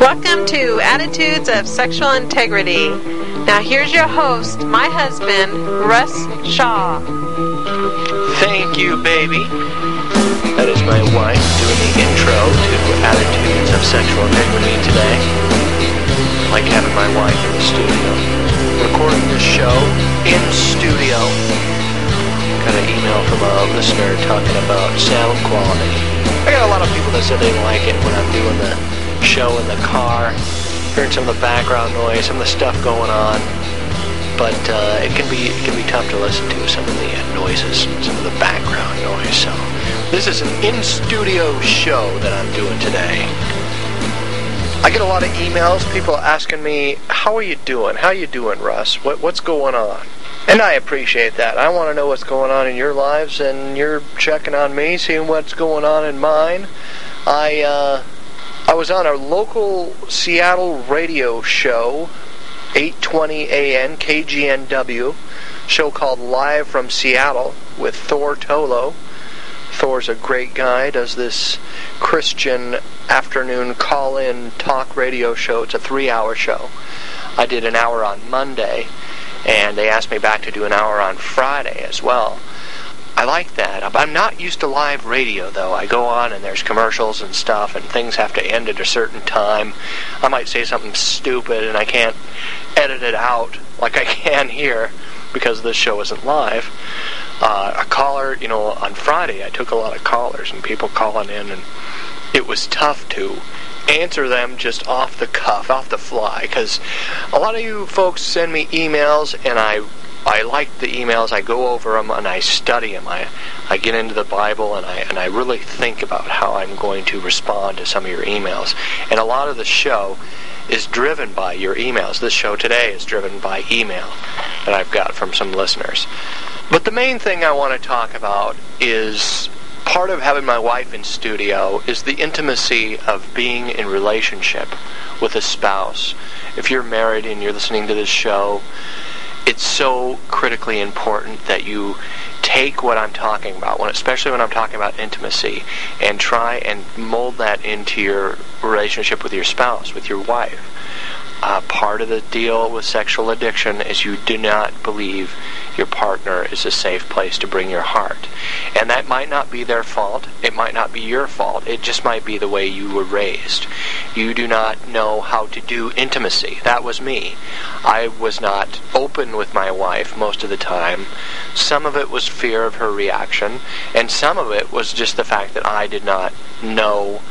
Welcome to Attitudes of Sexual Integrity. Now, here's your host, my husband, Russ Shaw. Thank you, baby. That is my wife doing the intro to Attitudes of Sexual Integrity today. Like having my wife in the studio. Recording this show in studio. Got an email from a listener talking about sound quality. I got a lot of people that said they didn't like it when I'm doing the show in the car, hearing some of the background noise, some of the stuff going on. But uh, it can be it can be tough to listen to some of the noises, some of the background noise. So this is an in-studio show that I'm doing today. I get a lot of emails, people asking me, "How are you doing? How are you doing, Russ? What what's going on?" And I appreciate that. I want to know what's going on in your lives, and you're checking on me, seeing what's going on in mine. I uh, I was on a local Seattle radio show, 8:20 a.m. KGNW, show called Live from Seattle with Thor Tolo. Thor's a great guy. Does this Christian afternoon call-in talk radio show. It's a three-hour show. I did an hour on Monday, and they asked me back to do an hour on Friday as well. I like that. I'm not used to live radio though. I go on and there's commercials and stuff, and things have to end at a certain time. I might say something stupid, and I can't edit it out like I can here because this show isn't live. Uh, a caller, you know, on Friday I took a lot of callers and people calling in, and it was tough to answer them just off the cuff, off the fly, because a lot of you folks send me emails, and I I like the emails. I go over them and I study them. I I get into the Bible and I and I really think about how I'm going to respond to some of your emails. And a lot of the show is driven by your emails. This show today is driven by email that I've got from some listeners. But the main thing I want to talk about is part of having my wife in studio is the intimacy of being in relationship with a spouse. If you're married and you're listening to this show, it's so critically important that you take what I'm talking about, when, especially when I'm talking about intimacy, and try and mold that into your relationship with your spouse, with your wife. Uh, part of the deal with sexual addiction is you do not believe your partner is a safe place to bring your heart. And that might not be their fault. It might not be your fault. It just might be the way you were raised. You do not know how to do intimacy. That was me. I was not open with my wife most of the time. Some of it was fear of her reaction, and some of it was just the fact that I did not know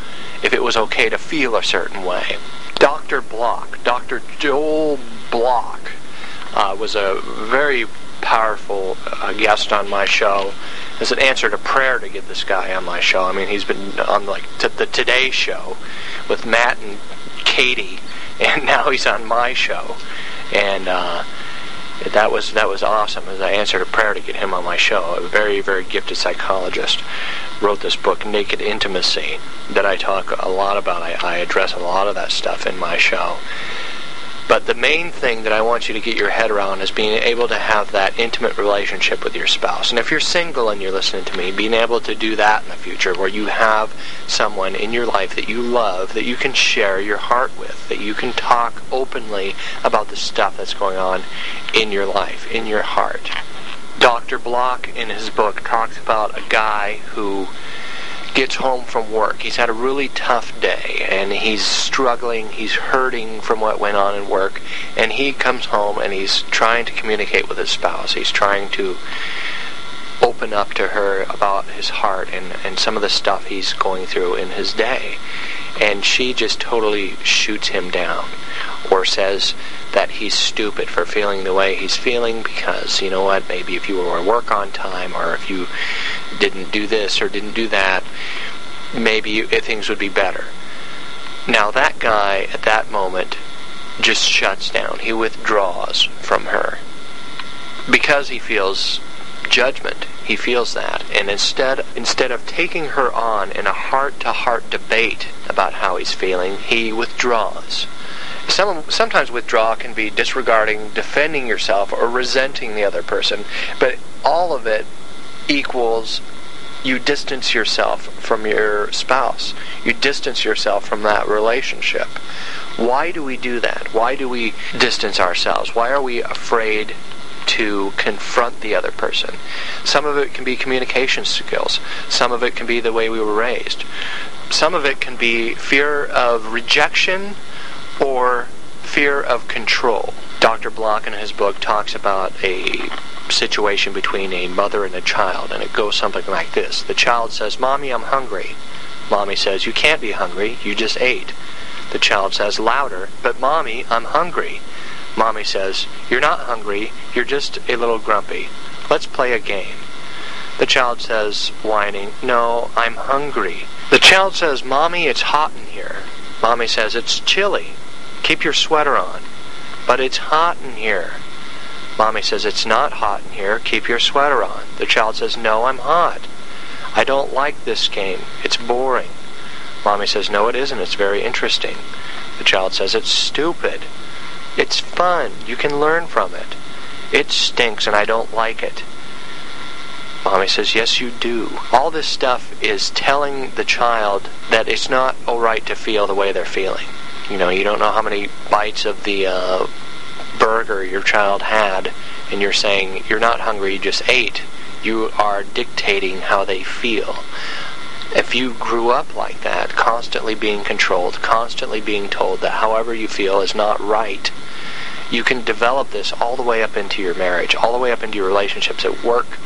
if it was okay to feel a certain way. Dr. Block, Dr. Joel Block, uh, was a very powerful uh, guest on my show. As an answer to prayer to get this guy on my show. I mean, he's been on like t- the Today Show with Matt and Katie, and now he's on my show, and uh, that was that was awesome. As I answered a prayer to get him on my show, a very very gifted psychologist wrote this book, Naked Intimacy, that I talk a lot about. I, I address a lot of that stuff in my show. But the main thing that I want you to get your head around is being able to have that intimate relationship with your spouse. And if you're single and you're listening to me, being able to do that in the future where you have someone in your life that you love, that you can share your heart with, that you can talk openly about the stuff that's going on in your life, in your heart. Dr. Block in his book talks about a guy who gets home from work. He's had a really tough day and he's struggling, he's hurting from what went on in work, and he comes home and he's trying to communicate with his spouse. He's trying to open up to her about his heart and, and some of the stuff he's going through in his day. And she just totally shoots him down or says that he's stupid for feeling the way he's feeling because, you know what, maybe if you were at work on time or if you didn't do this or didn't do that, maybe you, things would be better. Now, that guy at that moment just shuts down. He withdraws from her because he feels judgment. He feels that, and instead instead of taking her on in a heart-to-heart debate about how he's feeling, he withdraws. Some, sometimes withdraw can be disregarding, defending yourself, or resenting the other person, but all of it equals you distance yourself from your spouse. You distance yourself from that relationship. Why do we do that? Why do we distance ourselves? Why are we afraid to confront the other person? Some of it can be communication skills. Some of it can be the way we were raised. Some of it can be fear of rejection or fear of control. Dr. Block in his book talks about a situation between a mother and a child, and it goes something like this. The child says, Mommy, I'm hungry. Mommy says, You can't be hungry, you just ate. The child says louder, But Mommy, I'm hungry. Mommy says, You're not hungry, you're just a little grumpy. Let's play a game. The child says, whining, No, I'm hungry. The child says, Mommy, it's hot in here. Mommy says, It's chilly. Keep your sweater on. But it's hot in here. Mommy says, It's not hot in here. Keep your sweater on. The child says, No, I'm hot. I don't like this game. It's boring. Mommy says, No, it isn't. It's very interesting. The child says, It's stupid. It's fun. You can learn from it. It stinks and I don't like it. Mommy says, Yes, you do. All this stuff is telling the child that it's not alright to feel the way they're feeling. You know, you don't know how many bites of the uh, burger your child had, and you're saying, You're not hungry, you just ate. You are dictating how they feel. If you grew up like that, constantly being controlled, constantly being told that however you feel is not right, you can develop this all the way up into your marriage, all the way up into your relationships at work,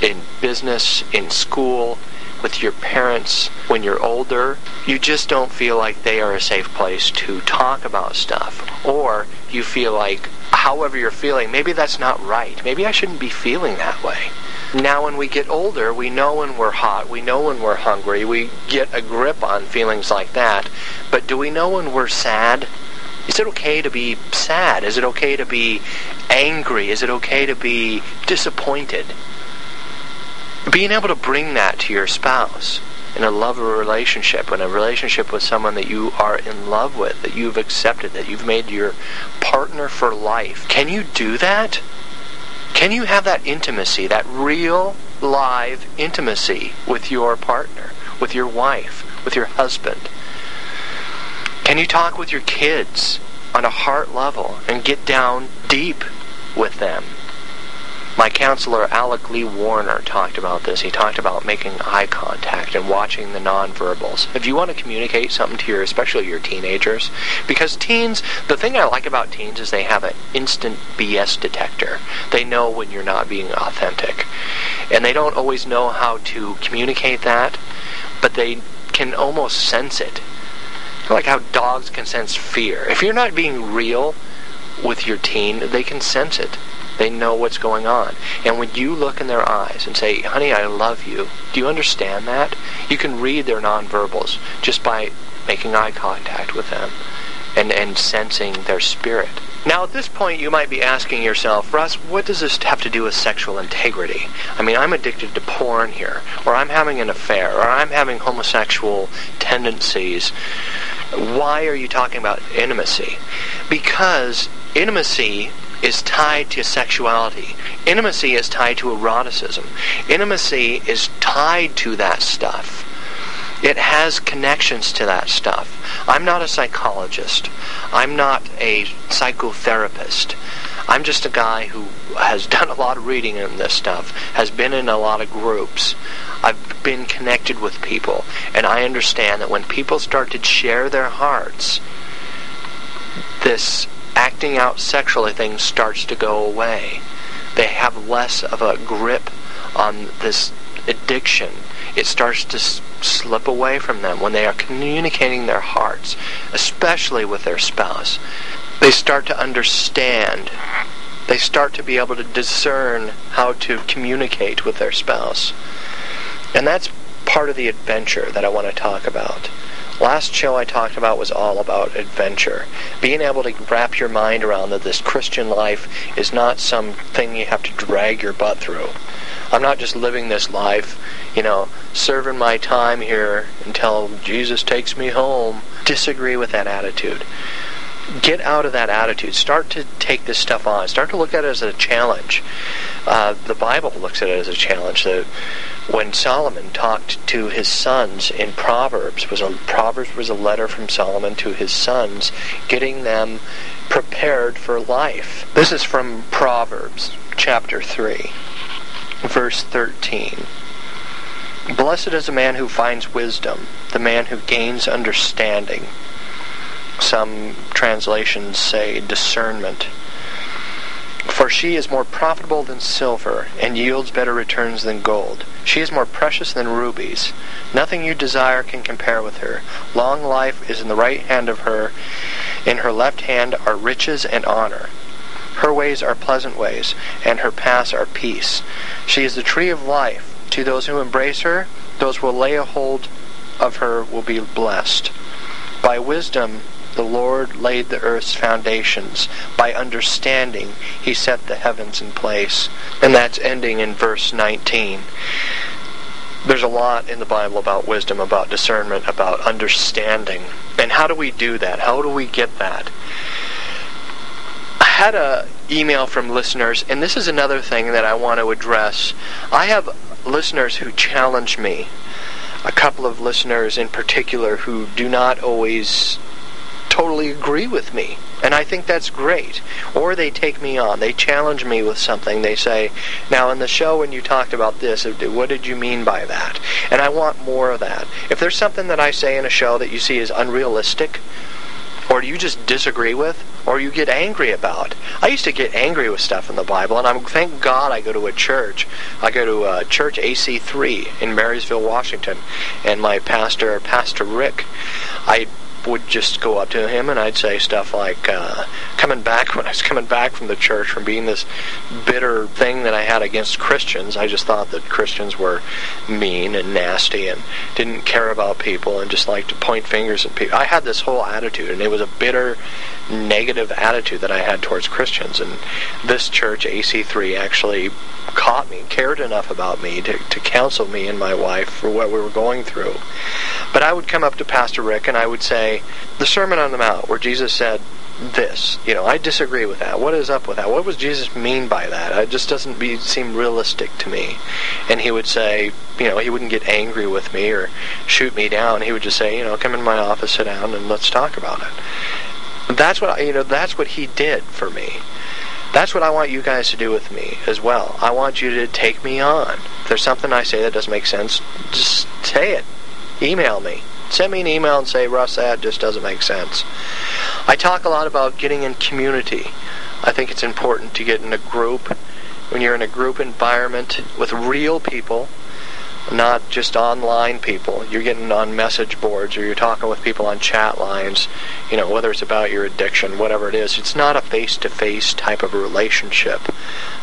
in business, in school, with your parents when you're older. You just don't feel like they are a safe place to talk about stuff. Or you feel like, however you're feeling, maybe that's not right. Maybe I shouldn't be feeling that way. Now, when we get older, we know when we're hot, we know when we're hungry, we get a grip on feelings like that. But do we know when we're sad? Is it okay to be sad? Is it okay to be angry? Is it okay to be disappointed? Being able to bring that to your spouse in a love relationship, in a relationship with someone that you are in love with, that you've accepted, that you've made your partner for life. Can you do that? Can you have that intimacy, that real, live intimacy with your partner, with your wife, with your husband? Can you talk with your kids on a heart level and get down deep with them? My counselor, Alec Lee Warner, talked about this. He talked about making eye contact and watching the nonverbals. If you want to communicate something to your, especially your teenagers, because teens, the thing I like about teens is they have an instant BS detector. They know when you're not being authentic. And they don't always know how to communicate that, but they can almost sense it. Like how dogs can sense fear. If you're not being real with your teen, they can sense it. They know what's going on. And when you look in their eyes and say, honey, I love you, do you understand that? You can read their nonverbals just by making eye contact with them and, and sensing their spirit. Now, at this point, you might be asking yourself, Russ, what does this have to do with sexual integrity? I mean, I'm addicted to porn here, or I'm having an affair, or I'm having homosexual tendencies. Why are you talking about intimacy? Because intimacy is tied to sexuality. Intimacy is tied to eroticism. Intimacy is tied to that stuff. It has connections to that stuff. I'm not a psychologist. I'm not a psychotherapist. I'm just a guy who has done a lot of reading in this stuff, has been in a lot of groups. I've been connected with people, and I understand that when people start to share their hearts, this acting out sexually thing starts to go away. They have less of a grip on this addiction. It starts to s- slip away from them when they are communicating their hearts, especially with their spouse. They start to understand. They start to be able to discern how to communicate with their spouse. And that's part of the adventure that I want to talk about. Last show I talked about was all about adventure. Being able to wrap your mind around that this Christian life is not something you have to drag your butt through. I'm not just living this life, you know, serving my time here until Jesus takes me home. Disagree with that attitude. Get out of that attitude. Start to take this stuff on. Start to look at it as a challenge. Uh, the Bible looks at it as a challenge. That when Solomon talked to his sons in Proverbs, was a Proverbs was a letter from Solomon to his sons, getting them prepared for life. This is from Proverbs chapter three, verse thirteen. Blessed is a man who finds wisdom, the man who gains understanding. Some translations say discernment. For she is more profitable than silver, and yields better returns than gold. She is more precious than rubies. Nothing you desire can compare with her. Long life is in the right hand of her. In her left hand are riches and honor. Her ways are pleasant ways, and her paths are peace. She is the tree of life. To those who embrace her, those who will lay a hold of her will be blessed. By wisdom the Lord laid the earth's foundations. By understanding he set the heavens in place. And that's ending in verse 19. There's a lot in the Bible about wisdom, about discernment, about understanding. And how do we do that? How do we get that? I had a email from listeners, and this is another thing that I want to address. I have listeners who challenge me. A couple of listeners in particular who do not always totally agree with me. And I think that's great. Or they take me on. They challenge me with something. They say, now in the show when you talked about this, what did you mean by that? And I want more of that. If there's something that I say in a show that you see is unrealistic, or you just disagree with, or you get angry about. I used to get angry with stuff in the Bible, and I'm thank God I go to a church. I go to a church AC3 in Marysville, Washington, and my pastor, Pastor Rick, I would just go up to him and I'd say stuff like, uh, coming back, when I was coming back from the church from being this bitter thing that I had against Christians, I just thought that Christians were mean and nasty and didn't care about people and just liked to point fingers at people. I had this whole attitude and it was a bitter, negative attitude that I had towards Christians. And this church, AC3, actually caught me, cared enough about me to, to counsel me and my wife for what we were going through. But I would come up to Pastor Rick and I would say, the Sermon on the Mount, where Jesus said this, you know, I disagree with that. What is up with that? What does Jesus mean by that? It just doesn't be, seem realistic to me. And he would say, you know, he wouldn't get angry with me or shoot me down. He would just say, you know, come in my office, sit down, and let's talk about it. That's what you know. That's what he did for me. That's what I want you guys to do with me as well. I want you to take me on. If there's something I say that doesn't make sense, just say it. Email me. Send me an email and say, Russ, that just doesn't make sense. I talk a lot about getting in community. I think it's important to get in a group. When you're in a group environment with real people, not just online people. You're getting on message boards or you're talking with people on chat lines, you know, whether it's about your addiction, whatever it is. It's not a face to face type of relationship.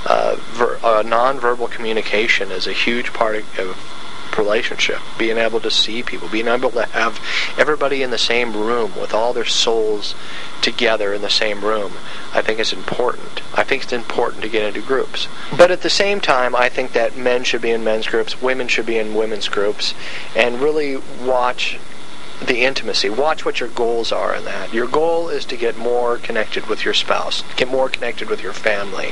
Uh, ver- uh, nonverbal communication is a huge part of, of relationship. Being able to see people, being able to have everybody in the same room with all their souls together in the same room, I think is important. I think it's important to get into groups. But at the same time, I think that men should be in men's groups, women should be in women's groups, and really watch the intimacy. Watch what your goals are in that. Your goal is to get more connected with your spouse, get more connected with your family.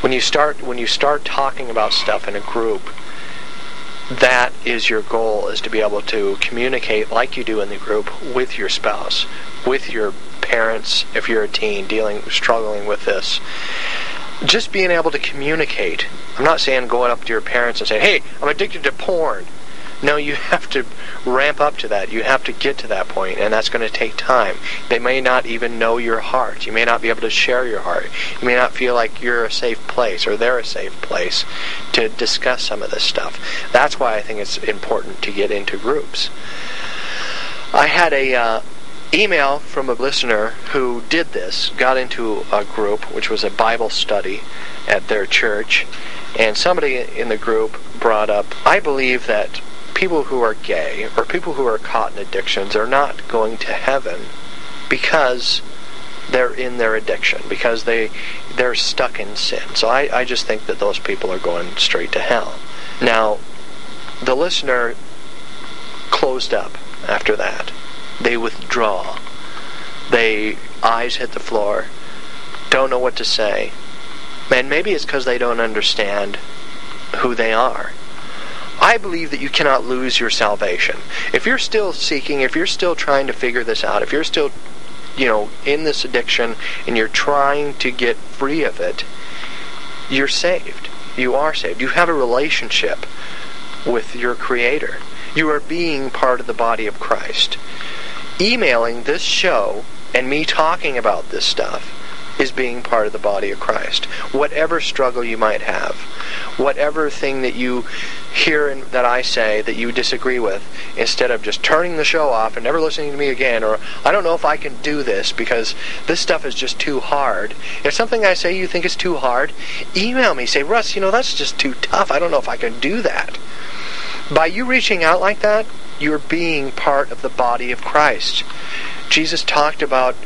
When you start when you start talking about stuff in a group, that is your goal is to be able to communicate like you do in the group with your spouse with your parents if you're a teen dealing struggling with this. Just being able to communicate. I'm not saying going up to your parents and saying hey i'm addicted to porn no, you have to ramp up to that. You have to get to that point, and that's going to take time. They may not even know your heart. You may not be able to share your heart. You may not feel like you're a safe place or they're a safe place to discuss some of this stuff. That's why I think it's important to get into groups. I had a uh, email from a listener who did this, got into a group, which was a Bible study at their church, and somebody in the group brought up, I believe that people who are gay or people who are caught in addictions are not going to heaven because they're in their addiction because they they're stuck in sin. So I, I just think that those people are going straight to hell. Now, the listener closed up after that. They withdraw. They eyes hit the floor, don't know what to say, And maybe it's because they don't understand who they are. I believe that you cannot lose your salvation. If you're still seeking, if you're still trying to figure this out, if you're still, you know, in this addiction and you're trying to get free of it, you're saved. You are saved. You have a relationship with your Creator. You are being part of the body of Christ. Emailing this show and me talking about this stuff is being part of the body of Christ. Whatever struggle you might have, whatever thing that you hear in, that I say that you disagree with, instead of just turning the show off and never listening to me again, or I don't know if I can do this because this stuff is just too hard. If something I say you think is too hard, email me. Say, Russ, you know, that's just too tough. I don't know if I can do that. By you reaching out like that, you're being part of the body of Christ. Jesus talked about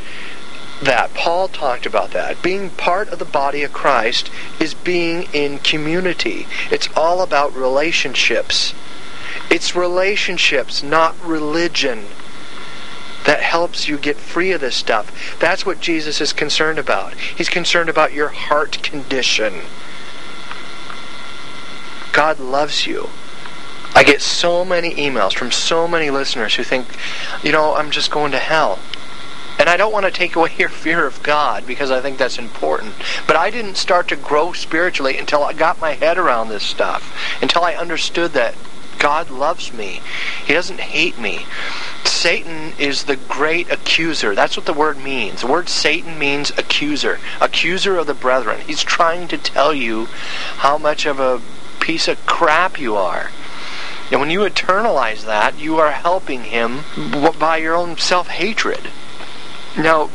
that. Paul talked about that. Being part of the body of Christ is being in community. It's all about relationships. It's relationships, not religion, that helps you get free of this stuff. That's what Jesus is concerned about. He's concerned about your heart condition. God loves you. I get so many emails from so many listeners who think, you know, I'm just going to hell. And I don't want to take away your fear of God because I think that's important. But I didn't start to grow spiritually until I got my head around this stuff, until I understood that God loves me. He doesn't hate me. Satan is the great accuser. That's what the word means. The word Satan means accuser, accuser of the brethren. He's trying to tell you how much of a piece of crap you are. And when you internalize that, you are helping him by your own self hatred. Now,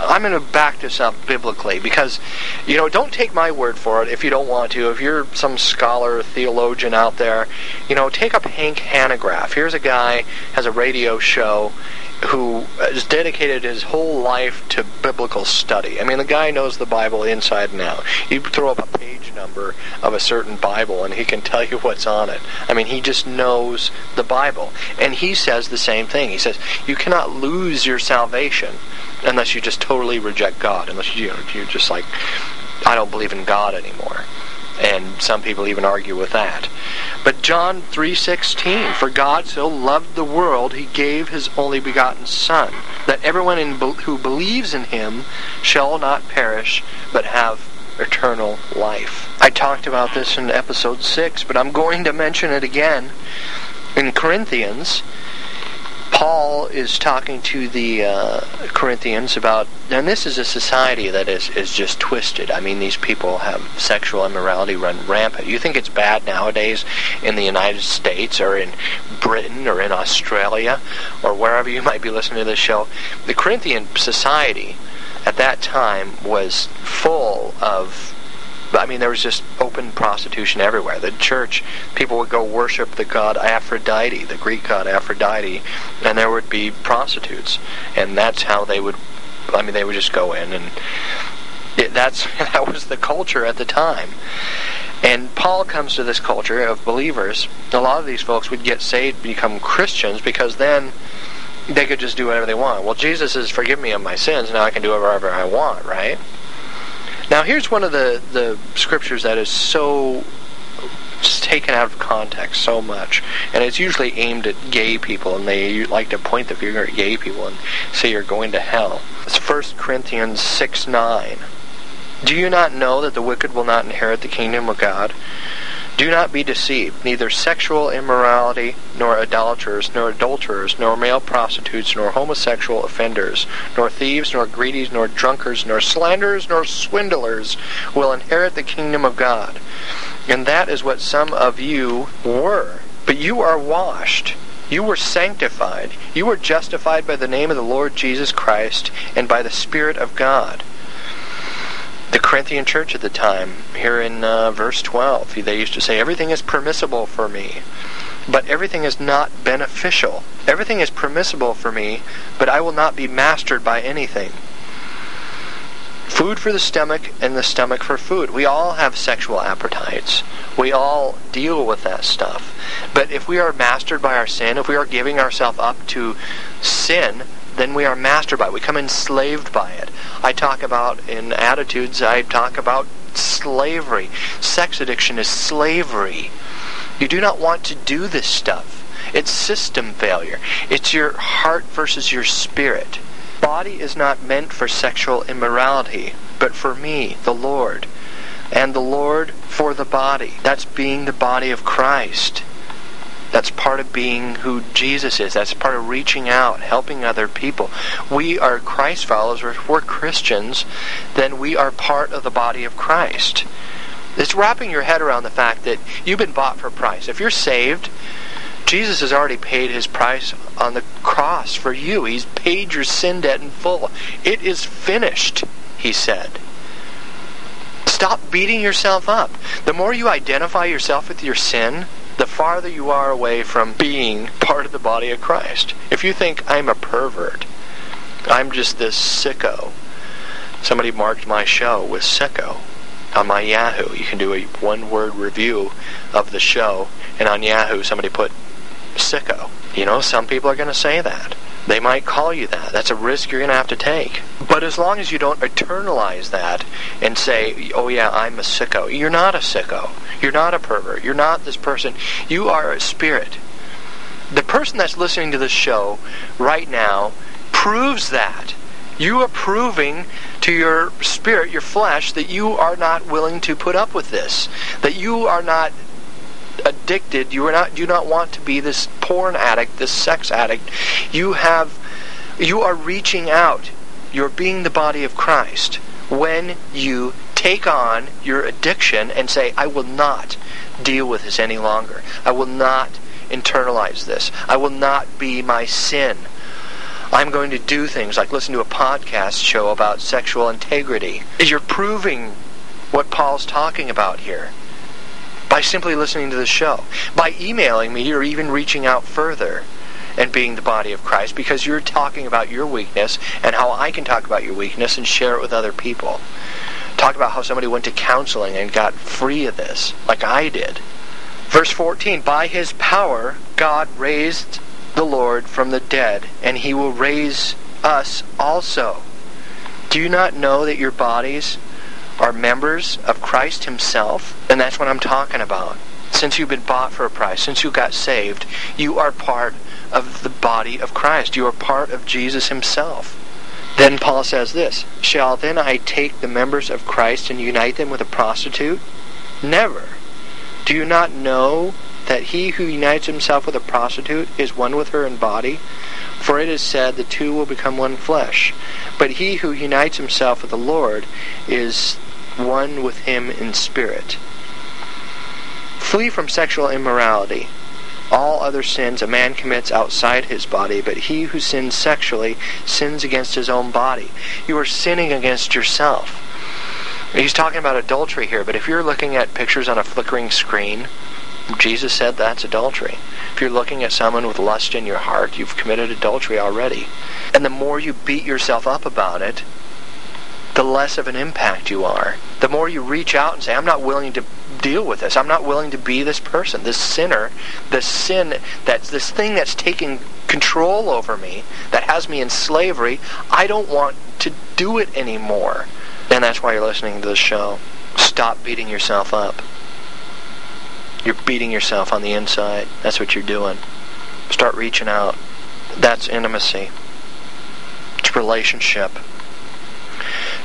I'm going to back this up biblically because, you know, don't take my word for it if you don't want to. If you're some scholar, theologian out there, you know, take up Hank Hanegraaff. Here's a guy has a radio show who has dedicated his whole life to biblical study. I mean, the guy knows the Bible inside and out. You throw up a page number of a certain Bible and he can tell you what's on it. I mean, he just knows the Bible. And he says the same thing. He says, you cannot lose your salvation unless you just totally reject God, unless you, you're just like, I don't believe in God anymore and some people even argue with that. But John 3:16, for God so loved the world he gave his only begotten son, that everyone in, who believes in him shall not perish but have eternal life. I talked about this in episode 6, but I'm going to mention it again. In Corinthians, Paul is talking to the uh, Corinthians about, and this is a society that is, is just twisted. I mean, these people have sexual immorality run rampant. You think it's bad nowadays in the United States or in Britain or in Australia or wherever you might be listening to this show. The Corinthian society at that time was full of I mean, there was just open prostitution everywhere. The church, people would go worship the god Aphrodite, the Greek god Aphrodite, and there would be prostitutes, and that's how they would. I mean, they would just go in, and it, that's that was the culture at the time. And Paul comes to this culture of believers. A lot of these folks would get saved, become Christians, because then they could just do whatever they want. Well, Jesus has forgiven me of my sins. Now I can do whatever I want, right? Now, here's one of the, the scriptures that is so taken out of context so much, and it's usually aimed at gay people, and they like to point the finger at gay people and say you're going to hell. It's 1 Corinthians 6 9. Do you not know that the wicked will not inherit the kingdom of God? Do not be deceived. Neither sexual immorality, nor idolaters, nor adulterers, nor male prostitutes, nor homosexual offenders, nor thieves, nor greedies, nor drunkards, nor slanderers, nor swindlers will inherit the kingdom of God. And that is what some of you were. But you are washed. You were sanctified. You were justified by the name of the Lord Jesus Christ and by the Spirit of God the Corinthian church at the time, here in uh, verse 12, they used to say, Everything is permissible for me, but everything is not beneficial. Everything is permissible for me, but I will not be mastered by anything. Food for the stomach and the stomach for food. We all have sexual appetites. We all deal with that stuff. But if we are mastered by our sin, if we are giving ourselves up to sin, then we are mastered by it. We come enslaved by it. I talk about in attitudes, I talk about slavery. Sex addiction is slavery. You do not want to do this stuff. It's system failure. It's your heart versus your spirit. Body is not meant for sexual immorality, but for me, the Lord. And the Lord for the body. That's being the body of Christ. That's part of being who Jesus is. That's part of reaching out, helping other people. We are Christ followers. If we're Christians, then we are part of the body of Christ. It's wrapping your head around the fact that you've been bought for a price. If you're saved, Jesus has already paid his price on the cross for you. He's paid your sin debt in full. It is finished, he said. Stop beating yourself up. The more you identify yourself with your sin, the farther you are away from being part of the body of Christ. If you think I'm a pervert, I'm just this sicko. Somebody marked my show with sicko on my Yahoo. You can do a one word review of the show, and on Yahoo, somebody put sicko. You know, some people are going to say that. They might call you that. That's a risk you're going to have to take. But as long as you don't eternalize that and say, oh yeah, I'm a sicko, you're not a sicko. You're not a pervert. You're not this person. You are a spirit. The person that's listening to this show right now proves that. You are proving to your spirit, your flesh, that you are not willing to put up with this. That you are not addicted. You are not do not want to be this porn addict, this sex addict. You have you are reaching out. You're being the body of Christ when you take on your addiction and say, I will not deal with this any longer. I will not internalize this. I will not be my sin. I'm going to do things like listen to a podcast show about sexual integrity. You're proving what Paul's talking about here by simply listening to the show. By emailing me, you're even reaching out further and being the body of Christ because you're talking about your weakness and how I can talk about your weakness and share it with other people. Talk about how somebody went to counseling and got free of this, like I did. Verse 14 By his power, God raised the Lord from the dead, and he will raise us also. Do you not know that your bodies are members of Christ himself? And that's what I'm talking about. Since you've been bought for a price, since you got saved, you are part of the body of Christ. You are part of Jesus himself. Then Paul says this Shall then I take the members of Christ and unite them with a prostitute? Never. Do you not know that he who unites himself with a prostitute is one with her in body? For it is said, The two will become one flesh. But he who unites himself with the Lord is one with him in spirit. Flee from sexual immorality. All other sins a man commits outside his body, but he who sins sexually sins against his own body. You are sinning against yourself. He's talking about adultery here, but if you're looking at pictures on a flickering screen, Jesus said that's adultery. If you're looking at someone with lust in your heart, you've committed adultery already. And the more you beat yourself up about it, the less of an impact you are. The more you reach out and say, I'm not willing to deal with this. I'm not willing to be this person, this sinner, this sin, that's this thing that's taking control over me, that has me in slavery. I don't want to do it anymore. And that's why you're listening to the show. Stop beating yourself up. You're beating yourself on the inside. That's what you're doing. Start reaching out. That's intimacy. It's relationship.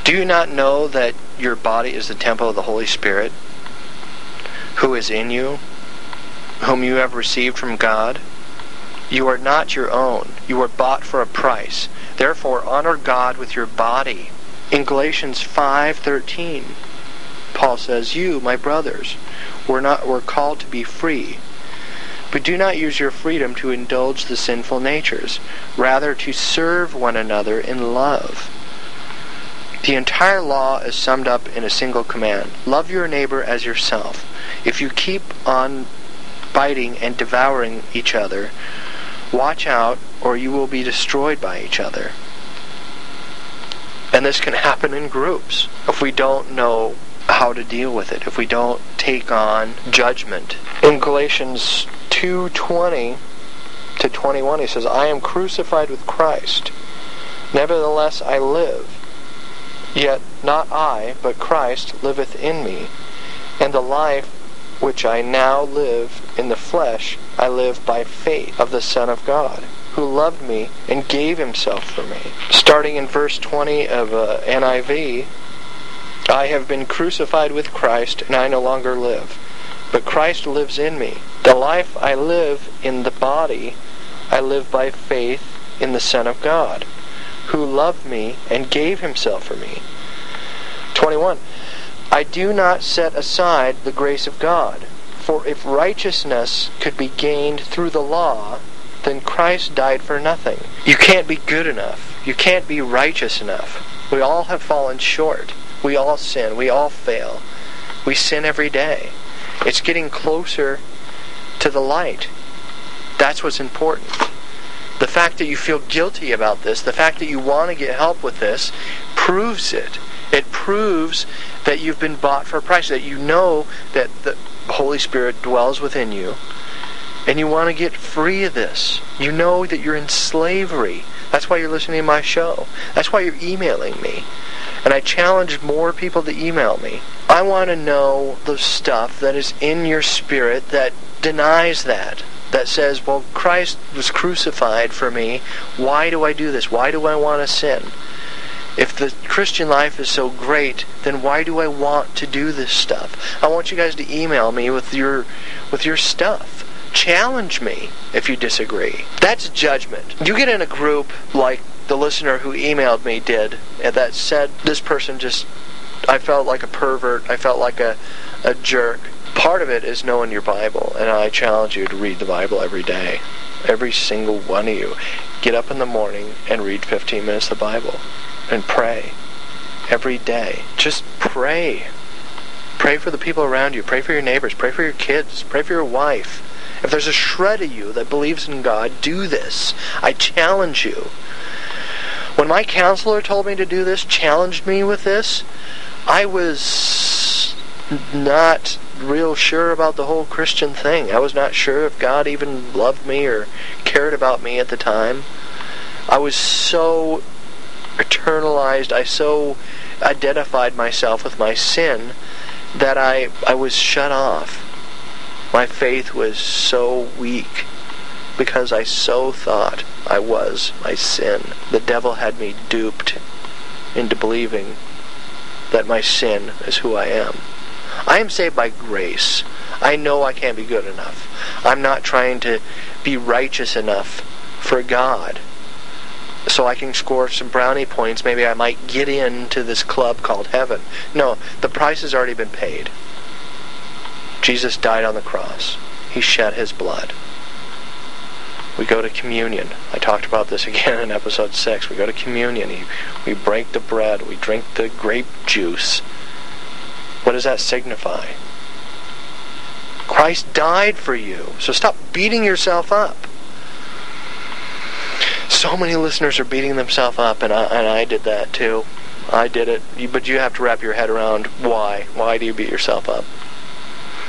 Do you not know that your body is the temple of the Holy Spirit, who is in you, whom you have received from God? You are not your own. You are bought for a price. Therefore, honor God with your body. In Galatians 5:13, Paul says, "You, my brothers, were not were called to be free, but do not use your freedom to indulge the sinful natures, rather to serve one another in love." The entire law is summed up in a single command love your neighbor as yourself. If you keep on biting and devouring each other, watch out or you will be destroyed by each other. And this can happen in groups if we don't know how to deal with it, if we don't take on judgment. In Galatians 2:20 to 21 he says, "I am crucified with Christ. Nevertheless I live, Yet not I, but Christ liveth in me. And the life which I now live in the flesh, I live by faith of the Son of God, who loved me and gave himself for me. Starting in verse 20 of uh, NIV, I have been crucified with Christ, and I no longer live, but Christ lives in me. The life I live in the body, I live by faith in the Son of God, who loved me and gave himself for me. 21. I do not set aside the grace of God, for if righteousness could be gained through the law, then Christ died for nothing. You can't be good enough. You can't be righteous enough. We all have fallen short. We all sin. We all fail. We sin every day. It's getting closer to the light. That's what's important. The fact that you feel guilty about this, the fact that you want to get help with this, proves it. It proves that you've been bought for a price, that you know that the Holy Spirit dwells within you, and you want to get free of this. You know that you're in slavery. That's why you're listening to my show. That's why you're emailing me. And I challenge more people to email me. I want to know the stuff that is in your spirit that denies that. That says, well, Christ was crucified for me. Why do I do this? Why do I want to sin? If the Christian life is so great, then why do I want to do this stuff? I want you guys to email me with your with your stuff. Challenge me if you disagree. That's judgment. You get in a group like the listener who emailed me did, and that said this person just I felt like a pervert. I felt like a, a jerk. Part of it is knowing your Bible, and I challenge you to read the Bible every day. Every single one of you. Get up in the morning and read 15 minutes of the Bible and pray every day. Just pray. Pray for the people around you. Pray for your neighbors. Pray for your kids. Pray for your wife. If there's a shred of you that believes in God, do this. I challenge you. When my counselor told me to do this, challenged me with this, I was not real sure about the whole Christian thing. I was not sure if God even loved me or cared about me at the time. I was so eternalized, I so identified myself with my sin that I, I was shut off. My faith was so weak because I so thought I was my sin. The devil had me duped into believing that my sin is who I am. I am saved by grace. I know I can't be good enough. I'm not trying to be righteous enough for God so I can score some brownie points. Maybe I might get into this club called heaven. No, the price has already been paid. Jesus died on the cross. He shed his blood. We go to communion. I talked about this again in episode 6. We go to communion. We break the bread. We drink the grape juice. What does that signify? Christ died for you. So stop beating yourself up so many listeners are beating themselves up, and I, and I did that too. I did it, but you have to wrap your head around why. Why do you beat yourself up?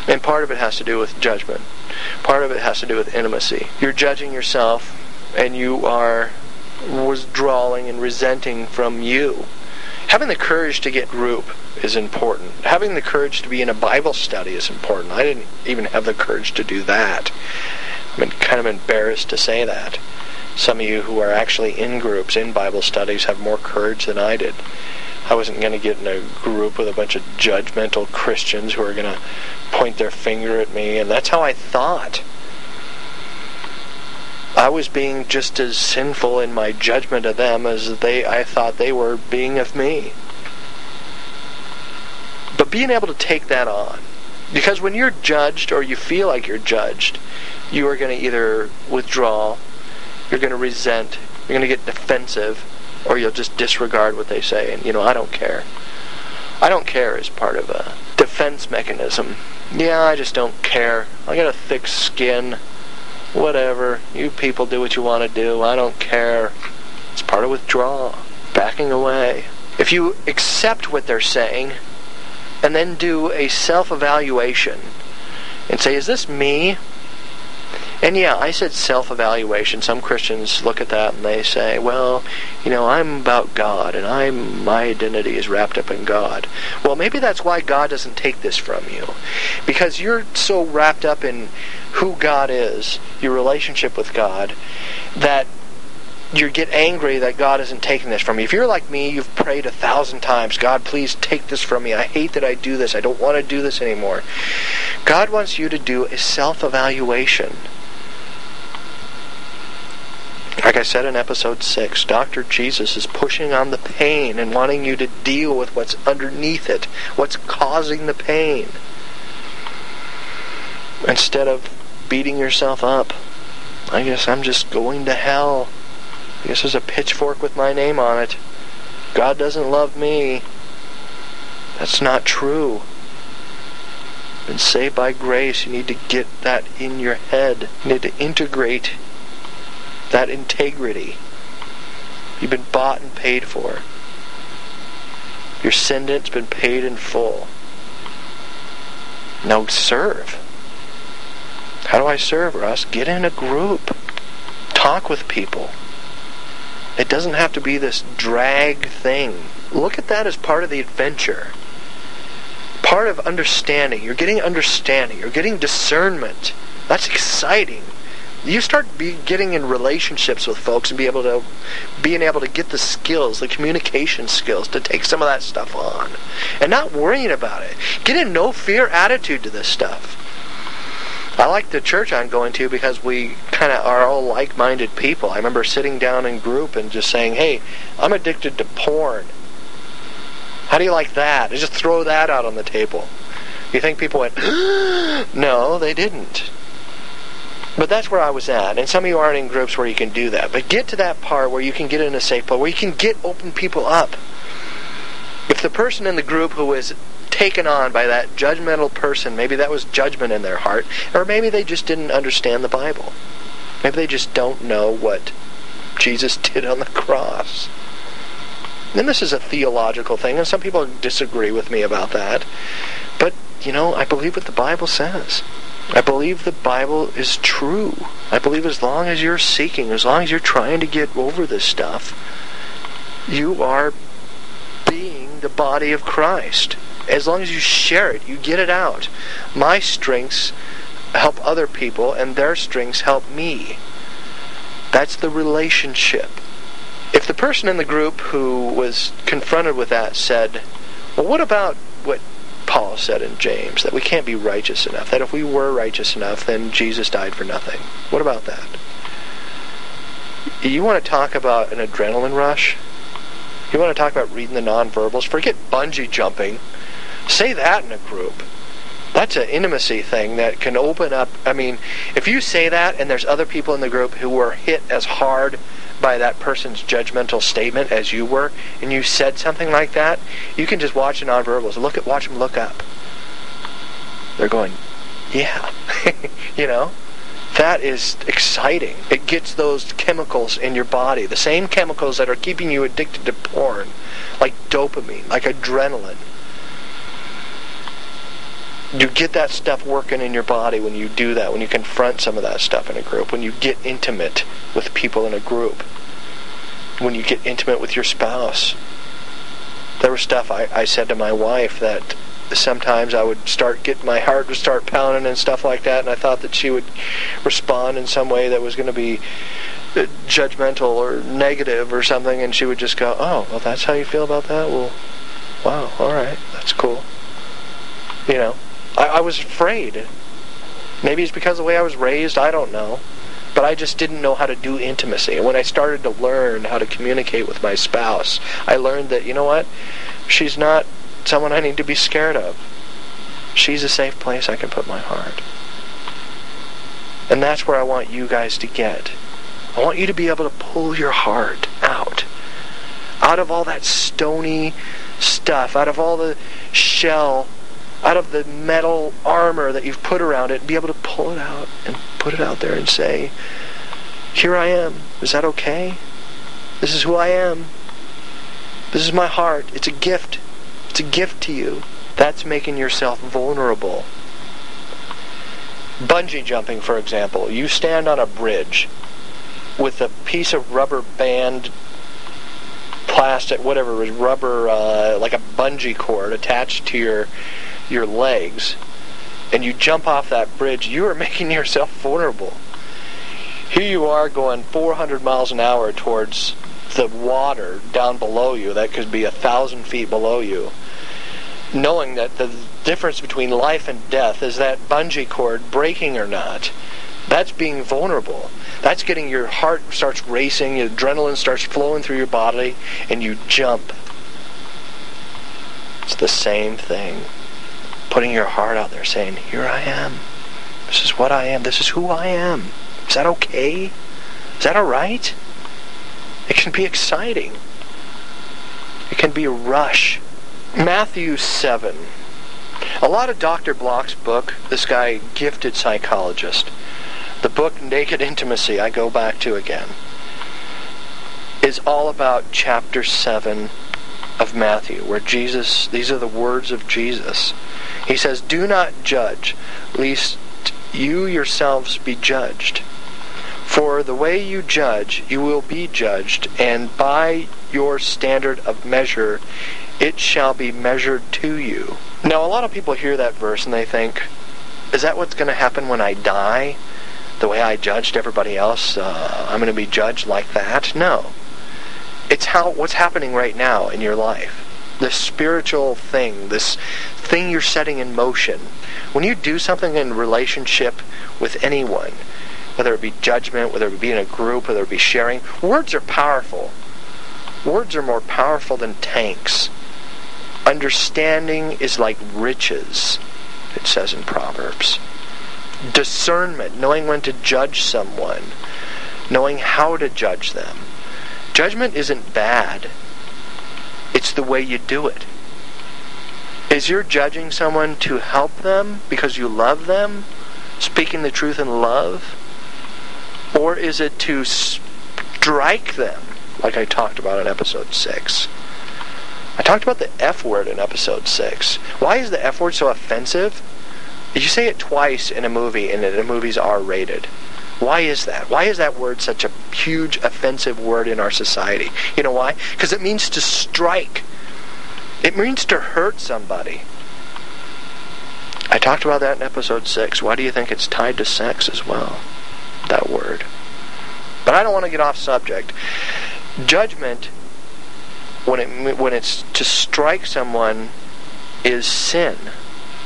And part of it has to do with judgment. Part of it has to do with intimacy. You're judging yourself, and you are withdrawing and resenting from you. Having the courage to get group is important. Having the courage to be in a Bible study is important. I didn't even have the courage to do that. I'm kind of embarrassed to say that. Some of you who are actually in groups, in Bible studies, have more courage than I did. I wasn't going to get in a group with a bunch of judgmental Christians who are going to point their finger at me, and that's how I thought. I was being just as sinful in my judgment of them as they I thought they were being of me. But being able to take that on, because when you're judged or you feel like you're judged, you are going to either withdraw you're going to resent, you're going to get defensive, or you'll just disregard what they say and, you know, I don't care. I don't care is part of a defense mechanism. Yeah, I just don't care. I got a thick skin. Whatever. You people do what you want to do. I don't care. It's part of withdrawal. Backing away. If you accept what they're saying and then do a self evaluation and say, is this me? And yeah, I said self evaluation. Some Christians look at that and they say, well, you know, I'm about God and I'm my identity is wrapped up in God. Well, maybe that's why God doesn't take this from you. Because you're so wrapped up in who God is, your relationship with God, that you get angry that God isn't taking this from you. If you're like me, you've prayed a thousand times, God, please take this from me. I hate that I do this. I don't want to do this anymore. God wants you to do a self evaluation. Like I said in episode 6, Dr. Jesus is pushing on the pain and wanting you to deal with what's underneath it, what's causing the pain. Instead of beating yourself up. I guess I'm just going to hell. I guess there's a pitchfork with my name on it. God doesn't love me. That's not true. Been saved by grace. You need to get that in your head. You need to integrate that integrity. You've been bought and paid for. Your sentence been paid in full. Now serve. How do I serve, Russ? Get in a group. Talk with people. It doesn't have to be this drag thing. Look at that as part of the adventure. Part of understanding. You're getting understanding. You're getting discernment. That's exciting you start getting in relationships with folks and be able to being able to get the skills the communication skills to take some of that stuff on and not worrying about it. Get a no fear attitude to this stuff. I like the church i'm going to because we kind of are all like-minded people. I remember sitting down in group and just saying hey i'm addicted to porn. How do you like that? Just throw that out on the table. You think people went no they didn't but that's where I was at. And some of you aren't in groups where you can do that. But get to that part where you can get in a safe place, where you can get open people up. If the person in the group who is taken on by that judgmental person, maybe that was judgment in their heart, or maybe they just didn't understand the Bible. Maybe they just don't know what Jesus did on the cross. And this is a theological thing, and some people disagree with me about that. But, you know, I believe what the Bible says. I believe the Bible is true. I believe as long as you're seeking, as long as you're trying to get over this stuff, you are being the body of Christ. As long as you share it, you get it out. My strengths help other people, and their strengths help me. That's the relationship. If the person in the group who was confronted with that said, Well, what about what Paul said in James, that we can't be righteous enough, that if we were righteous enough, then Jesus died for nothing. What about that? You want to talk about an adrenaline rush? You want to talk about reading the nonverbals? Forget bungee jumping. Say that in a group. That's an intimacy thing that can open up. I mean, if you say that and there's other people in the group who were hit as hard by that person's judgmental statement as you were, and you said something like that, you can just watch the nonverbals. Look at, watch them look up. They're going, yeah, you know. That is exciting. It gets those chemicals in your body, the same chemicals that are keeping you addicted to porn, like dopamine, like adrenaline. You get that stuff working in your body when you do that, when you confront some of that stuff in a group, when you get intimate with people in a group when you get intimate with your spouse. There was stuff I, I said to my wife that sometimes I would start get my heart would start pounding and stuff like that, and I thought that she would respond in some way that was going to be uh, judgmental or negative or something, and she would just go, "Oh, well, that's how you feel about that? Well, wow, all right, that's cool." You know, I, I was afraid. Maybe it's because of the way I was raised. I don't know but I just didn't know how to do intimacy. And when I started to learn how to communicate with my spouse, I learned that, you know what? She's not someone I need to be scared of. She's a safe place I can put my heart. And that's where I want you guys to get. I want you to be able to pull your heart out. Out of all that stony stuff, out of all the shell out of the metal armor that you've put around it be able to pull it out and put it out there and say, Here I am. Is that okay? This is who I am. This is my heart. It's a gift. It's a gift to you. That's making yourself vulnerable. Bungee jumping, for example. You stand on a bridge with a piece of rubber band, plastic, whatever, rubber, uh, like a bungee cord attached to your your legs, and you jump off that bridge. You are making yourself vulnerable. Here you are going 400 miles an hour towards the water down below you. That could be a thousand feet below you. Knowing that the difference between life and death is that bungee cord breaking or not. That's being vulnerable. That's getting your heart starts racing, your adrenaline starts flowing through your body, and you jump. It's the same thing. Putting your heart out there saying, Here I am. This is what I am. This is who I am. Is that okay? Is that alright? It can be exciting. It can be a rush. Matthew 7. A lot of Dr. Block's book, this guy, gifted psychologist, the book Naked Intimacy, I go back to again, is all about chapter 7 of Matthew, where Jesus, these are the words of Jesus. He says, Do not judge, lest you yourselves be judged. For the way you judge, you will be judged, and by your standard of measure, it shall be measured to you. Now, a lot of people hear that verse and they think, is that what's going to happen when I die? The way I judged everybody else, uh, I'm going to be judged like that? No. It's how what's happening right now in your life. This spiritual thing, this thing you're setting in motion. When you do something in relationship with anyone, whether it be judgment, whether it be in a group, whether it be sharing, words are powerful. Words are more powerful than tanks. Understanding is like riches, it says in Proverbs. Discernment, knowing when to judge someone, knowing how to judge them. Judgment isn't bad, it's the way you do it. Is you're judging someone to help them because you love them, speaking the truth in love? Or is it to strike them, like I talked about in episode 6? I talked about the F word in episode 6. Why is the F word so offensive? You say it twice in a movie, and the movie's R rated. Why is that? Why is that word such a huge offensive word in our society? You know why? Because it means to strike. It means to hurt somebody. I talked about that in episode 6. Why do you think it's tied to sex as well? That word. But I don't want to get off subject. Judgment when it when it's to strike someone is sin.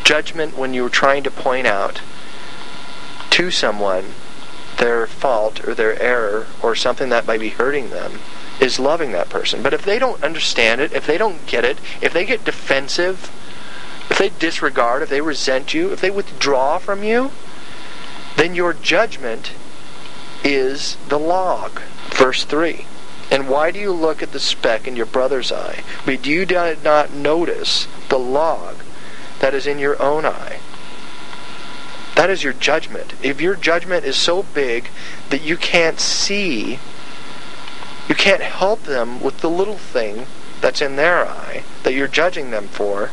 Judgment when you're trying to point out to someone their fault or their error or something that might be hurting them is loving that person. But if they don't understand it, if they don't get it, if they get defensive, if they disregard, if they resent you, if they withdraw from you, then your judgment is the log. Verse 3. And why do you look at the speck in your brother's eye, but do you not notice the log that is in your own eye? That is your judgment. If your judgment is so big that you can't see, you can't help them with the little thing that's in their eye that you're judging them for,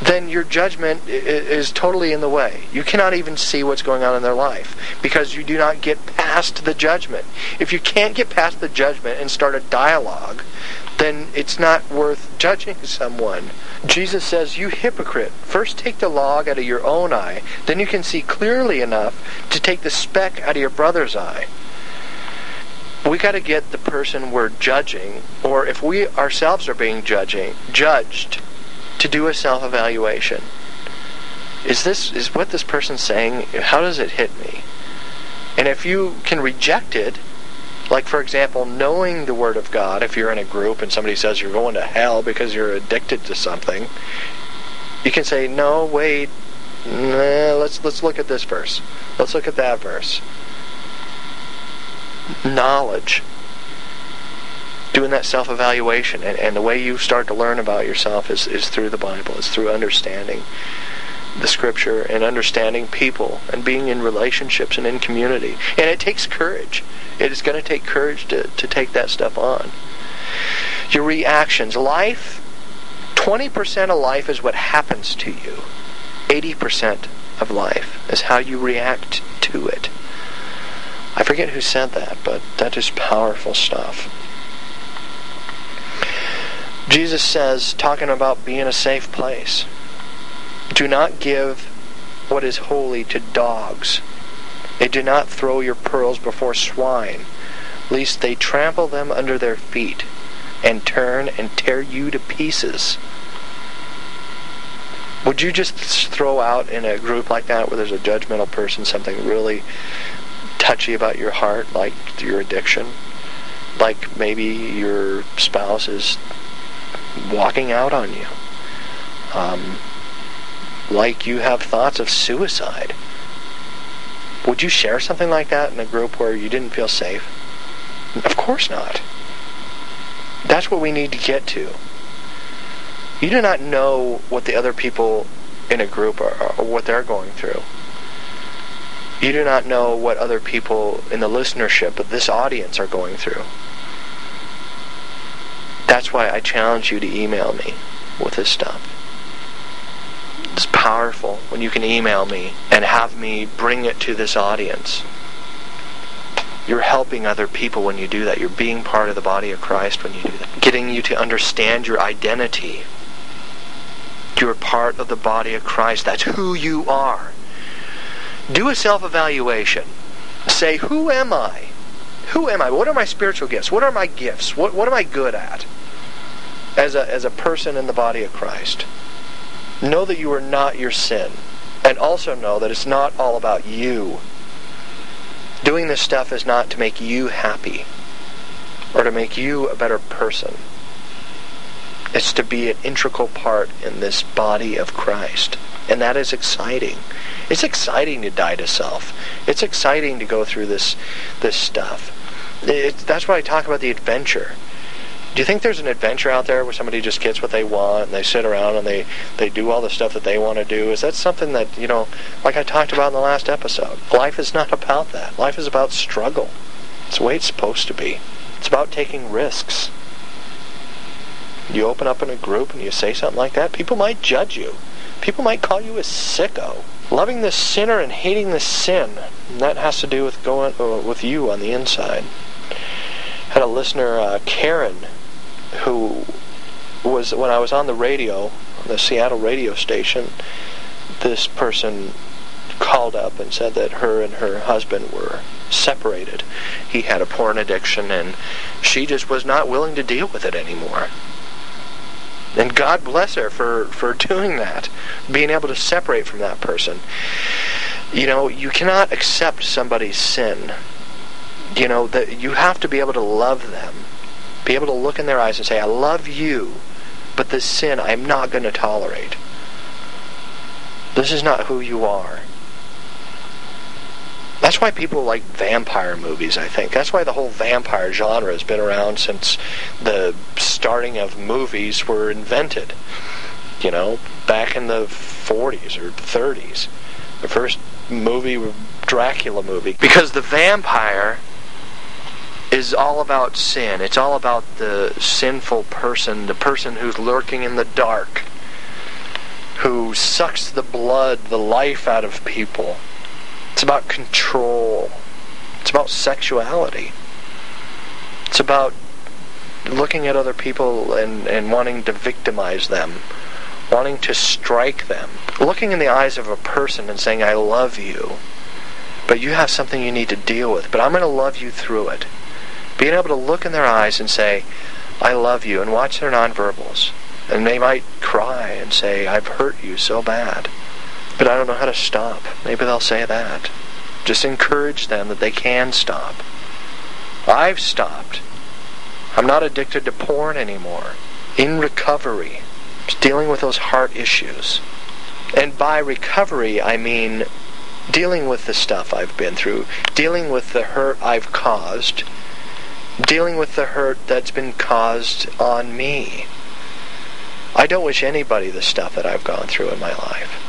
then your judgment is totally in the way. You cannot even see what's going on in their life because you do not get past the judgment. If you can't get past the judgment and start a dialogue, then it's not worth judging someone. Jesus says, You hypocrite, first take the log out of your own eye, then you can see clearly enough to take the speck out of your brother's eye. We got to get the person we're judging, or if we ourselves are being judging, judged, to do a self-evaluation. Is this is what this person's saying? How does it hit me? And if you can reject it, like for example, knowing the Word of God, if you're in a group and somebody says you're going to hell because you're addicted to something, you can say, "No, wait, nah, let's let's look at this verse. Let's look at that verse." Knowledge doing that self evaluation. And, and the way you start to learn about yourself is, is through the Bible, it's through understanding the scripture and understanding people and being in relationships and in community. And it takes courage. It is going to take courage to, to take that stuff on. Your reactions. Life, 20% of life is what happens to you. 80% of life is how you react to it. I forget who said that, but that is powerful stuff. Jesus says, talking about being a safe place, do not give what is holy to dogs, and do not throw your pearls before swine, lest they trample them under their feet, and turn and tear you to pieces. Would you just throw out in a group like that where there's a judgmental person something really touchy about your heart, like your addiction? Like maybe your spouse is walking out on you. Um, like you have thoughts of suicide. Would you share something like that in a group where you didn't feel safe? Of course not. That's what we need to get to. You do not know what the other people in a group are, or what they're going through. You do not know what other people in the listenership of this audience are going through. That's why I challenge you to email me with this stuff. It's powerful when you can email me and have me bring it to this audience. You're helping other people when you do that. You're being part of the body of Christ when you do that. Getting you to understand your identity. You're part of the body of Christ. That's who you are. Do a self evaluation. Say, who am I? Who am I? What are my spiritual gifts? What are my gifts? What, what am I good at as a, as a person in the body of Christ? Know that you are not your sin. And also know that it's not all about you. Doing this stuff is not to make you happy or to make you a better person. It's to be an integral part in this body of Christ. And that is exciting. It's exciting to die to self. It's exciting to go through this this stuff. It, that's why I talk about the adventure. Do you think there's an adventure out there where somebody just gets what they want and they sit around and they, they do all the stuff that they want to do? Is that something that, you know, like I talked about in the last episode? Life is not about that. Life is about struggle. It's the way it's supposed to be. It's about taking risks. You open up in a group and you say something like that, people might judge you. People might call you a sicko. Loving the sinner and hating the sin. That has to do with going uh, with you on the inside. Had a listener, uh, Karen, who was when I was on the radio, the Seattle radio station. This person called up and said that her and her husband were separated. He had a porn addiction, and she just was not willing to deal with it anymore. And God bless her for, for doing that, being able to separate from that person. You know, you cannot accept somebody's sin. You know, that you have to be able to love them. Be able to look in their eyes and say, I love you, but this sin I'm not going to tolerate. This is not who you are. That's why people like vampire movies, I think. That's why the whole vampire genre has been around since the starting of movies were invented. You know, back in the 40s or 30s. The first movie, Dracula movie. Because the vampire is all about sin. It's all about the sinful person, the person who's lurking in the dark, who sucks the blood, the life out of people. It's about control. It's about sexuality. It's about looking at other people and, and wanting to victimize them, wanting to strike them. Looking in the eyes of a person and saying, I love you, but you have something you need to deal with, but I'm going to love you through it. Being able to look in their eyes and say, I love you, and watch their nonverbals. And they might cry and say, I've hurt you so bad. But I don't know how to stop. Maybe they'll say that. Just encourage them that they can stop. I've stopped. I'm not addicted to porn anymore. In recovery, dealing with those heart issues. And by recovery, I mean dealing with the stuff I've been through, dealing with the hurt I've caused, dealing with the hurt that's been caused on me. I don't wish anybody the stuff that I've gone through in my life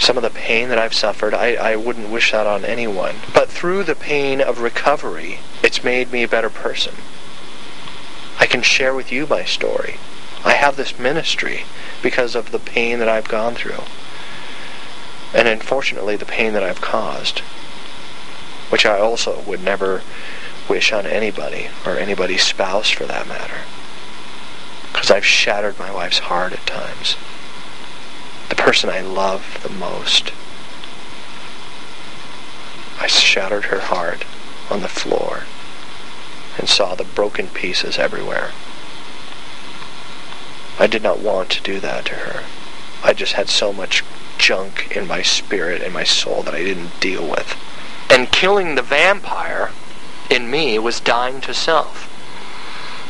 some of the pain that I've suffered, I, I wouldn't wish that on anyone. But through the pain of recovery, it's made me a better person. I can share with you my story. I have this ministry because of the pain that I've gone through. And unfortunately, the pain that I've caused, which I also would never wish on anybody, or anybody's spouse for that matter. Because I've shattered my wife's heart at times. The person I love the most. I shattered her heart on the floor and saw the broken pieces everywhere. I did not want to do that to her. I just had so much junk in my spirit and my soul that I didn't deal with. And killing the vampire in me was dying to self.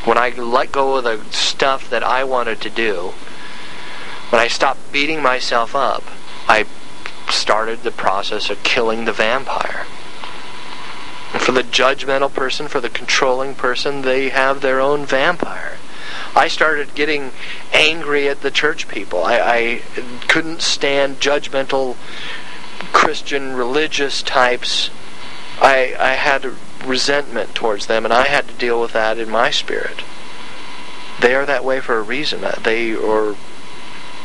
When I let go of the stuff that I wanted to do, when I stopped beating myself up, I started the process of killing the vampire. And for the judgmental person, for the controlling person, they have their own vampire. I started getting angry at the church people. I, I couldn't stand judgmental Christian religious types. I, I had resentment towards them, and I had to deal with that in my spirit. They are that way for a reason. They are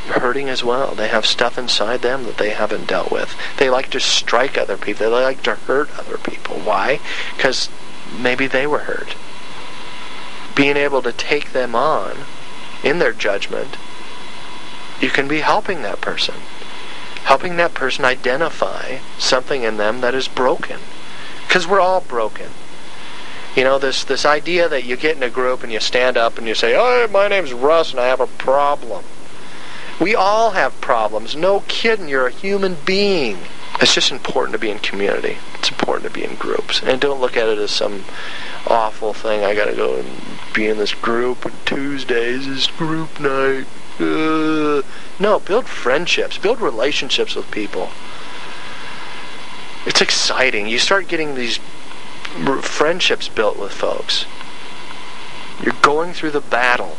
hurting as well. They have stuff inside them that they haven't dealt with. They like to strike other people. They like to hurt other people. Why? Because maybe they were hurt. Being able to take them on in their judgment, you can be helping that person. Helping that person identify something in them that is broken. Because we're all broken. You know, this, this idea that you get in a group and you stand up and you say, Oh, my name's Russ and I have a problem. We all have problems. No kidding, you're a human being. It's just important to be in community. It's important to be in groups. And don't look at it as some awful thing. I gotta go and be in this group. Tuesdays is group night. Uh, no, build friendships. Build relationships with people. It's exciting. You start getting these friendships built with folks. You're going through the battle.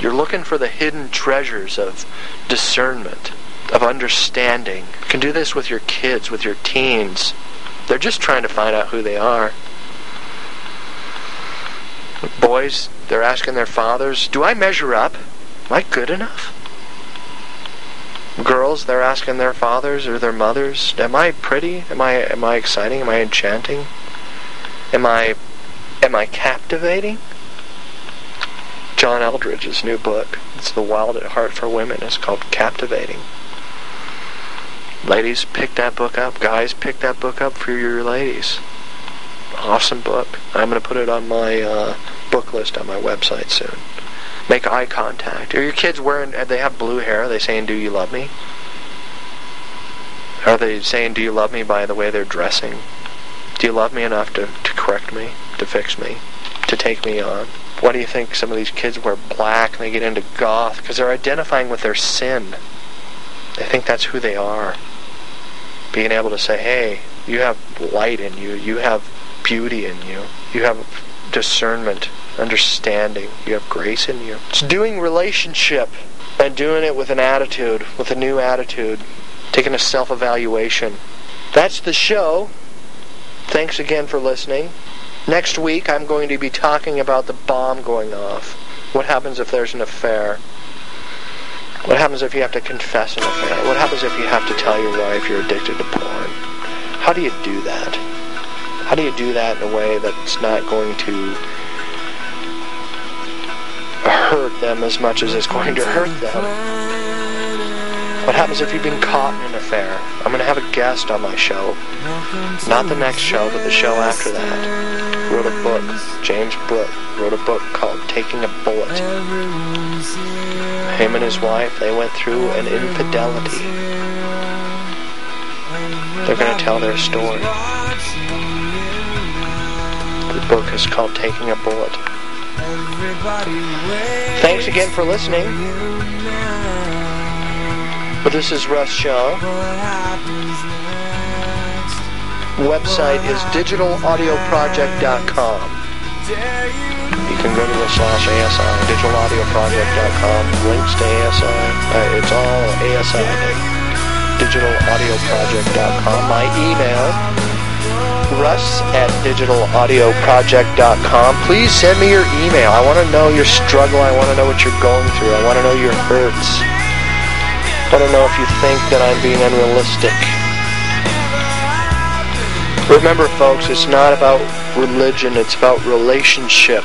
You're looking for the hidden treasures of discernment, of understanding. You can do this with your kids, with your teens. They're just trying to find out who they are. Boys, they're asking their fathers, Do I measure up? Am I good enough? Girls, they're asking their fathers or their mothers, Am I pretty? Am I am I exciting? Am I enchanting? Am I am I captivating? John Eldredge's new book. It's The Wild at Heart for Women. It's called Captivating. Ladies, pick that book up. Guys, pick that book up for your ladies. Awesome book. I'm going to put it on my uh, book list on my website soon. Make eye contact. Are your kids wearing, uh, they have blue hair? Are they saying, do you love me? Are they saying, do you love me by the way they're dressing? Do you love me enough to, to correct me, to fix me, to take me on? Why do you think some of these kids wear black and they get into goth? Because they're identifying with their sin. They think that's who they are. Being able to say, hey, you have light in you, you have beauty in you, you have discernment, understanding, you have grace in you. It's doing relationship and doing it with an attitude, with a new attitude, taking a self evaluation. That's the show. Thanks again for listening. Next week, I'm going to be talking about the bomb going off. What happens if there's an affair? What happens if you have to confess an affair? What happens if you have to tell your wife you're addicted to porn? How do you do that? How do you do that in a way that's not going to hurt them as much as it's going to hurt them? What happens if you've been caught in an affair? I'm going to have a guest on my show. Not the next show, but the show after that. Wrote a book. James Brooke wrote a book called Taking a Bullet. Him and his wife, they went through an infidelity. They're going to tell their story. The book is called Taking a Bullet. Thanks again for listening. But this is Russ Shaw. Website is digitalaudioproject.com. You can go to the slash ASI, digitalaudioproject.com, links to ASI. Uh, it's all ASI. Digitalaudioproject.com. My email, russ at digitalaudioproject.com. Please send me your email. I want to know your struggle. I want to know what you're going through. I want to know your hurts. I don't know if you think that I'm being unrealistic. Remember, folks, it's not about religion, it's about relationship.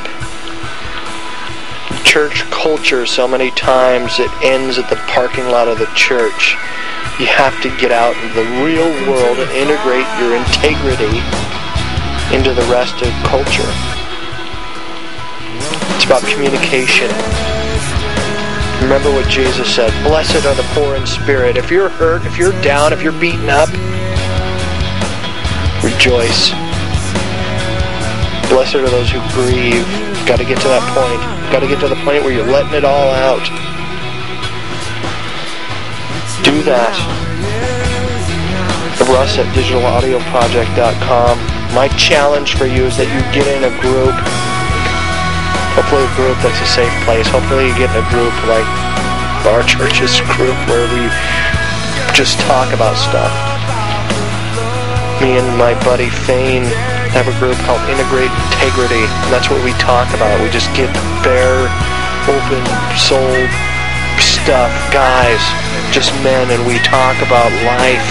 Church culture, so many times it ends at the parking lot of the church. You have to get out into the real world and integrate your integrity into the rest of culture. It's about communication. Remember what Jesus said Blessed are the poor in spirit. If you're hurt, if you're down, if you're beaten up, rejoice. Blessed are those who grieve. Got to get to that point. Got to get to the point where you're letting it all out. Do that. Russ at digitalaudioproject.com. My challenge for you is that you get in a group. Hopefully a group that's a safe place. Hopefully you get in a group like our church's group where we just talk about stuff me and my buddy Fane have a group called Integrate Integrity. And that's what we talk about. We just get bare, open soul stuff, guys, just men, and we talk about life.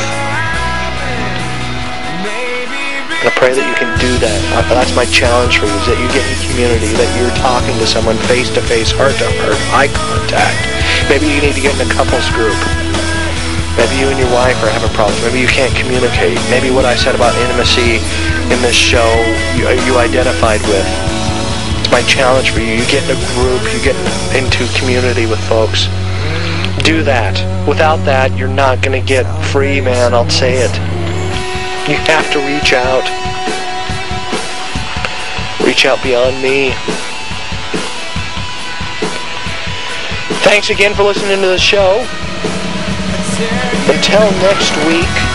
And I pray that you can do that. Uh, that's my challenge for you, is that you get in community, that you're talking to someone face to face, heart to heart, eye contact. Maybe you need to get in a couples group. Maybe you and your wife are having problems. Maybe you can't communicate. Maybe what I said about intimacy in this show you, uh, you identified with. It's my challenge for you. You get in a group, you get into community with folks. Do that. Without that, you're not going to get free, man. I'll say it. You have to reach out. Reach out beyond me. Thanks again for listening to the show. Until next week.